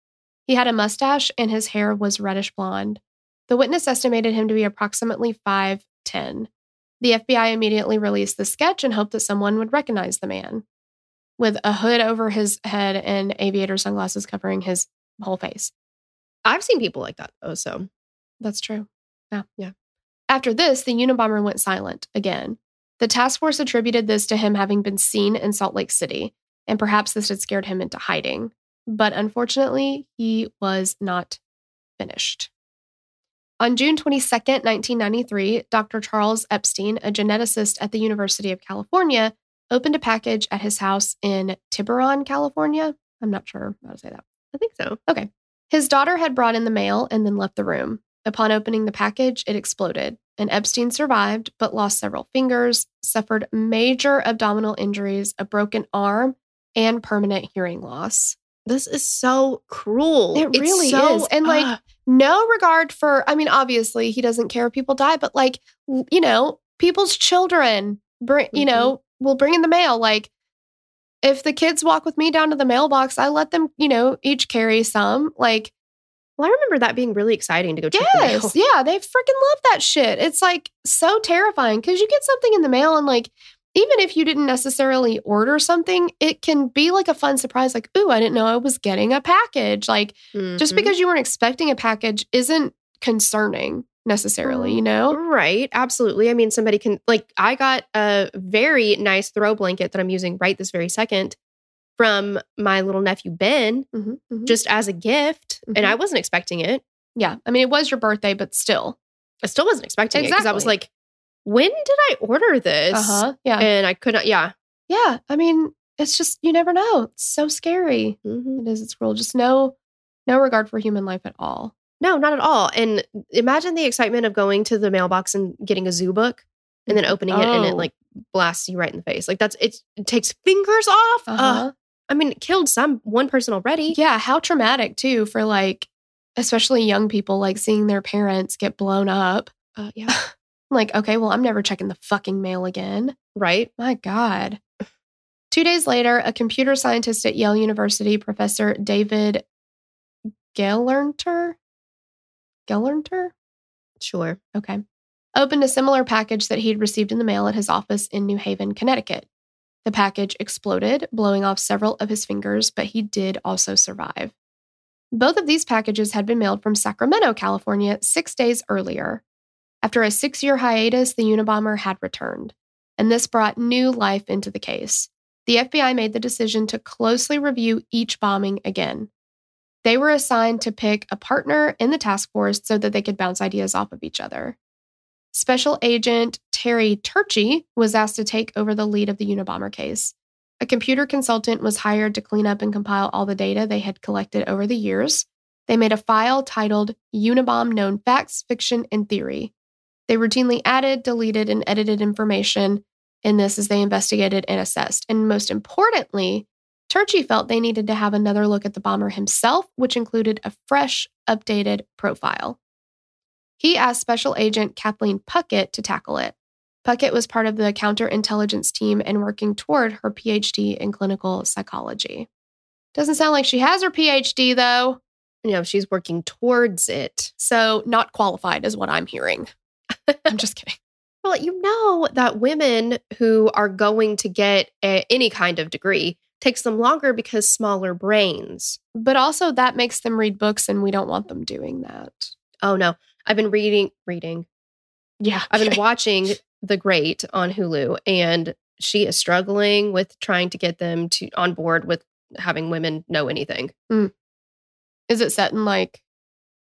He had a mustache and his hair was reddish blonde. The witness estimated him to be approximately 5'10. The FBI immediately released the sketch and hoped that someone would recognize the man with a hood over his head and aviator sunglasses covering his whole face.
I've seen people like that though. So
That's true. Yeah.
Yeah.
After this, the Unabomber went silent again. The task force attributed this to him having been seen in Salt Lake City, and perhaps this had scared him into hiding. But unfortunately, he was not finished. On June 22, 1993, Dr. Charles Epstein, a geneticist at the University of California, opened a package at his house in Tiburon, California. I'm not sure how to say that.
I think so. Okay.
His daughter had brought in the mail and then left the room. Upon opening the package, it exploded, and Epstein survived but lost several fingers, suffered major abdominal injuries, a broken arm, and permanent hearing loss.
This is so cruel.
It really
so-
is. And, like,
Ugh.
No regard for, I mean, obviously, he doesn't care if people die, but like, you know, people's children, bring, you mm-hmm. know, will bring in the mail. Like, if the kids walk with me down to the mailbox, I let them, you know, each carry some. Like,
well, I remember that being really exciting to go check the mail.
Yeah, they freaking love that shit. It's like so terrifying because you get something in the mail and like even if you didn't necessarily order something, it can be like a fun surprise. Like, ooh, I didn't know I was getting a package. Like, just
Mhm.
because you weren't expecting a package isn't concerning necessarily, you know?
Right, absolutely. I mean, somebody can like I got a very nice throw blanket that I'm using right this very second from my little nephew Ben
Mhm, mhm.
just as a gift, and
Mhm.
I wasn't expecting it.
yeah, I mean, it was your birthday, but still.
I still wasn't expecting it because I was like, when did I order this?
Uh huh. Yeah.
And I could not. Yeah.
yeah. I mean, it's just, you never know. It's so scary.
Mhm.
It is. It's cruel. Just no, no regard for human life at all.
No, not at all. And imagine the excitement of going to the mailbox and getting a zoo book and then opening it and it
Oh.
like blasts you right in the face. Like that's it's, it takes fingers off.
Uh-huh.
I mean, it killed some one person already.
Yeah, how traumatic too for like, especially young people, like seeing their parents get blown up.
Uh, yeah.
Like, okay, well, I'm never checking the fucking mail again.
Right.
My God. Two days later, a computer scientist at Yale University, Professor David Gelernter, Gelernter,
Sure.
okay, opened a similar package that he'd received in the mail at his office in New Haven, Connecticut. The package exploded, blowing off several of his fingers, but he did also survive. Both of these packages had been mailed from Sacramento, California, six days earlier. After a six year hiatus, the Unabomber had returned, and this brought new life into the case. The FBI made the decision to closely review each bombing again. They were assigned to pick a partner in the task force so that they could bounce ideas off of each other. Special Agent Terry Turchie was asked to take over the lead of the Unabomber case. A computer consultant was hired to clean up and compile all the data they had collected over the years. They made a file titled Unabomb Known Facts, Fiction, and Theory. They routinely added, deleted, and edited information in this as they investigated and assessed. And most importantly, Turchie felt they needed to have another look at the bomber himself, which included a fresh, updated profile. He asked Special Agent Kathleen Puckett to tackle it. Puckett was part of the counterintelligence team and working toward her PhD in clinical psychology. Doesn't sound like she has her PhD, though.
You know, she's working towards it.
So, not qualified is what I'm hearing. I'm just kidding.
Well, you know that women who are going to get a, any kind of degree takes them longer because smaller brains.
But also, that makes them read books, and we don't want them doing that.
Oh no, I've been reading, reading.
Yeah.
I've been watching The Great on Hulu, and she is struggling with trying to get them to on board with having women know anything. Hmm.
Is it set in like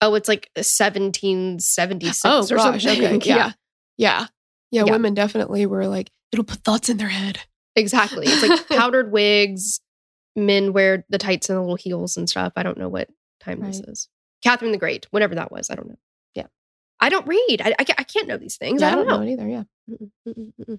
Oh, it's like 1776
Oh,
or
gosh.
something.
Okay. Yeah. Yeah. Yeah.
Yeah.
Women definitely were like, it'll put thoughts in their head.
exactly. It's like powdered wigs. Men wear the tights and the little heels and stuff. I don't know what time this is. Catherine the Great, whatever that was. I don't know.
Yeah.
I don't read. I, I, I can't know these things.
Yeah,
I don't know.
it either. Yeah.
Mm-mm, mm-mm, mm-mm.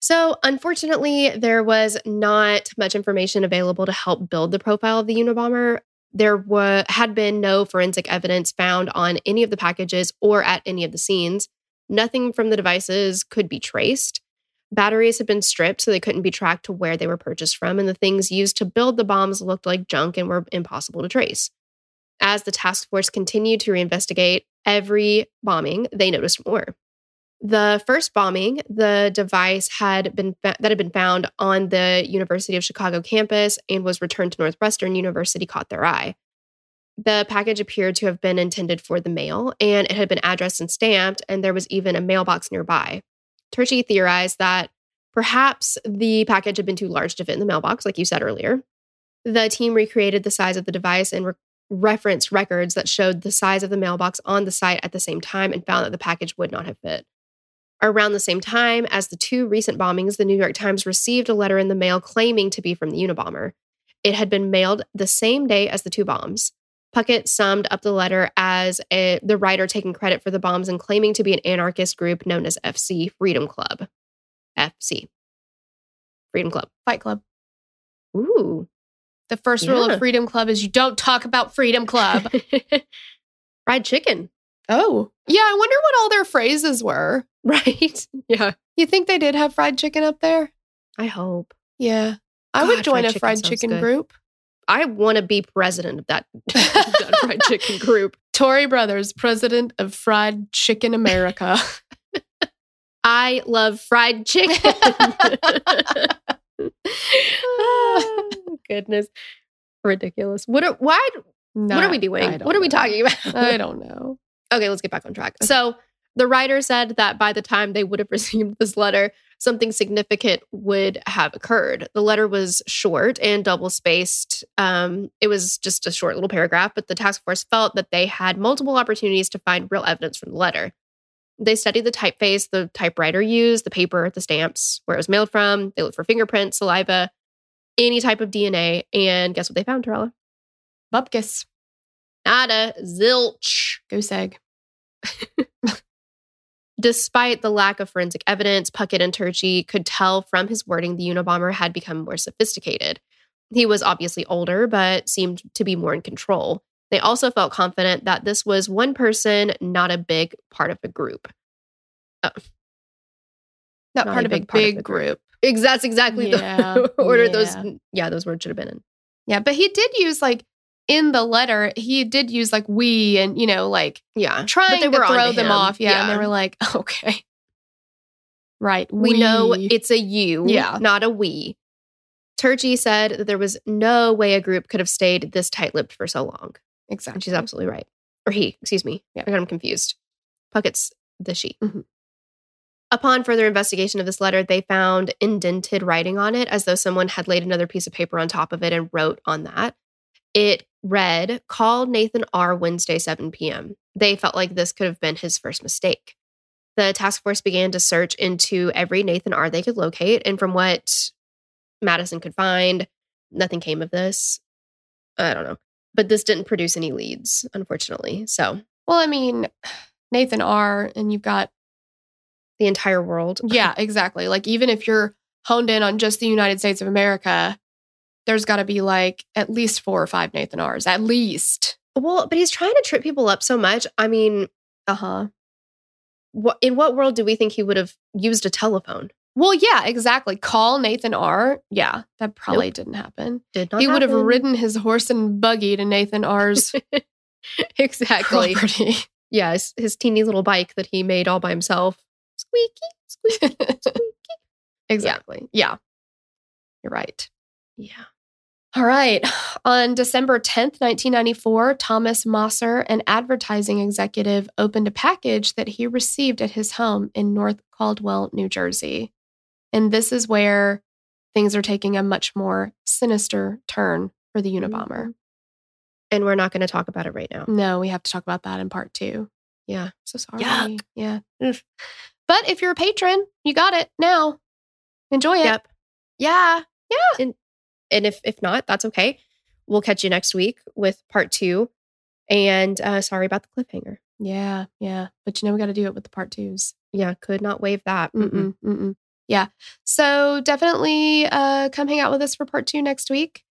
So, unfortunately, there was not much information available to help build the profile of the Unabomber. There wa- had been no forensic evidence found on any of the packages or at any of the scenes. Nothing from the devices could be traced. Batteries had been stripped so they couldn't be tracked to where they were purchased from, and the things used to build the bombs looked like junk and were impossible to trace. As the task force continued to reinvestigate every bombing, they noticed more. The first bombing, the device had been that had been found on the University of Chicago campus and was returned to Northwestern University caught their eye. The package appeared to have been intended for the mail, and it had been addressed and stamped, and there was even a mailbox nearby. Turchie theorized that perhaps the package had been too large to fit in the mailbox, like you said earlier. The team recreated the size of the device and re- referenced records that showed the size of the mailbox on the site at the same time and found that the package would not have fit. Around the same time as the two recent bombings, the New York Times received a letter in the mail claiming to be from the Unabomber. It had been mailed the same day as the two bombs. Puckett summed up the letter as a, the writer taking credit for the bombs and claiming to be an anarchist group known as FC Freedom Club. FC. Freedom Club.
Fight Club.
Ooh.
The first rule
Yeah.
of Freedom Club is you don't talk about Freedom Club.
Fried chicken.
Oh. Yeah. I wonder what all their phrases were.
Right? Yeah.
You think they did have fried chicken up there?
I hope.
Yeah. I
God,
would join
fried
a fried
sounds
chicken group.
I want to be president of that, that fried chicken group.
Tory Brothers, president of Fried Chicken America.
I love fried chicken. Oh, Goodness. Ridiculous. What are why what are we doing? What are we talking about?
I don't know.
Okay, let's get back on track. So the writer said that by the time they would have received this letter, something significant would have occurred. The letter was short and double spaced. Um, it was just a short little paragraph, but the task force felt that they had multiple opportunities to find real evidence from the letter. They studied the typeface the typewriter used, the paper, the stamps, where it was mailed from. They looked for fingerprints, saliva, any type of DNA. And guess what they found, Torella?
Bupkis.
Nada, zilch.
Go seg.
Despite the lack of forensic evidence, Puckett and Turchie could tell from his wording the Unabomber had become more sophisticated. He was obviously older, but seemed to be more in control. They also felt confident that this was one person, not a big part of a group.
Uh, not,
Not
part
a
of a
big part of
big
the group.
group.
That's exactly
Yeah,
the order those
yeah.
yeah, those words should have been in.
Yeah, but he did use like in the letter, he did use like we and you know, like
Yeah.
trying to throw them
him.
off. Yeah, And they were like, okay. Right.
We know it's a you,
Yeah.
not a we. Turchie said that there was no way a group could have stayed this tight lipped for so long.
exactly.
And she's absolutely right. Or he, excuse me.
Yeah.
I got him confused. Puckett's the she.
Mhm.
Upon further investigation of this letter, they found indented writing on it as though someone had laid another piece of paper on top of it and wrote on that. It read, Call Nathan R. Wednesday, 7 p.m. They felt like this could have been his first mistake. The task force began to search into every Nathan R. they could locate. And from what Madison could find, nothing came of this. I don't know. But this didn't produce any leads, unfortunately. So
Well, I mean, Nathan R. and you've got
the entire world.
yeah, exactly. Like even if you're honed in on just the United States of America, there's got to be like at least four or five Nathan R's, at least.
Well, but he's trying to trip people up so much. I mean,
Uh huh.
what in what world do we think he would have used a telephone?
Well, yeah, exactly. Call Nathan R. Yeah, that probably didn't happen.
Did not
he would have ridden his horse and buggy to Nathan R.'s
exactly.
property.
Yeah, his, his teeny little bike that he made all by himself. Squeaky, squeaky, squeaky.
exactly. Yeah. You're right.
Yeah.
All right. On December 10th, 1994, Thomas Mosser, an advertising executive, opened a package that he received at his home in North Caldwell, New Jersey. And this is where things are taking a much more sinister turn for the Unabomber. Mm-hmm.
And we're not going to talk about it right now.
No, we have to talk about that in part two.
Yeah.
So sorry.
Yuck.
Yeah. But if you're a patron, you got it now. Enjoy it.
Yep. Yeah.
Yeah.
And and if if not, that's okay. We'll catch you next week with part two. And uh sorry about the cliffhanger.
Yeah. Yeah. But you know, we got to do it with the part twos.
Yeah, could not waive that.
Mm-mm. Mm-mm. Yeah. So definitely uh, come hang out with us for part two next week.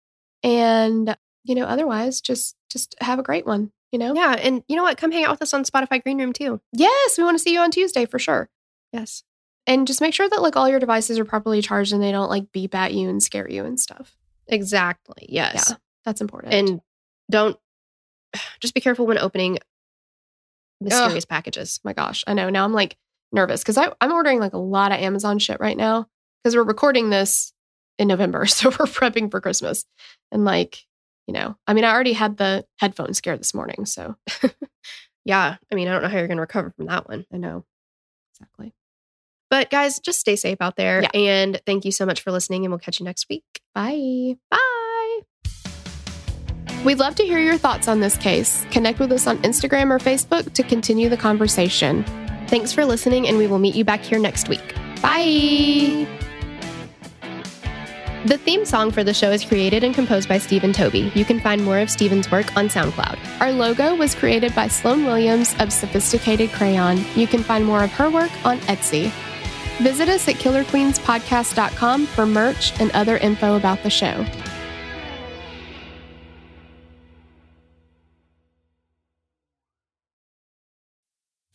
And, you know, otherwise, just just have a great one, you know?
Yeah. And you know what? Come hang out with us on Spotify Green Room too.
Yes. We want to see you on Tuesday for sure.
Yes.
And just make sure that like all your devices are properly charged and they don't like beep at you and scare you and stuff.
Exactly. Yes.
Yeah. That's important.
And don't just be careful when opening mysterious packages.
my gosh, I know. Now I'm like nervous because I'm ordering like a lot of Amazon shit right now because we're recording this in November. So we're prepping for Christmas. And like, you know, I mean, I already had the headphone scare this morning. So
Yeah. I mean, I don't know how you're going to recover from that one.
I know. Exactly.
But guys, just stay safe out there.
Yeah.
And thank you so much for listening. And we'll catch you next week.
Bye.
Bye.
We'd love to hear your thoughts on this case. Connect with us on Instagram or Facebook to continue the conversation.
Thanks for listening. And we will meet you back here next week.
Bye.
The theme song for the show is created and composed by Stephen Toby. You can find more of Stephen's work on SoundCloud.
Our logo was created by Sloan Williams of Sophisticated Crayon. You can find more of her work on Etsy. Visit us at killerqueenspodcast.com for merch and other info about the show.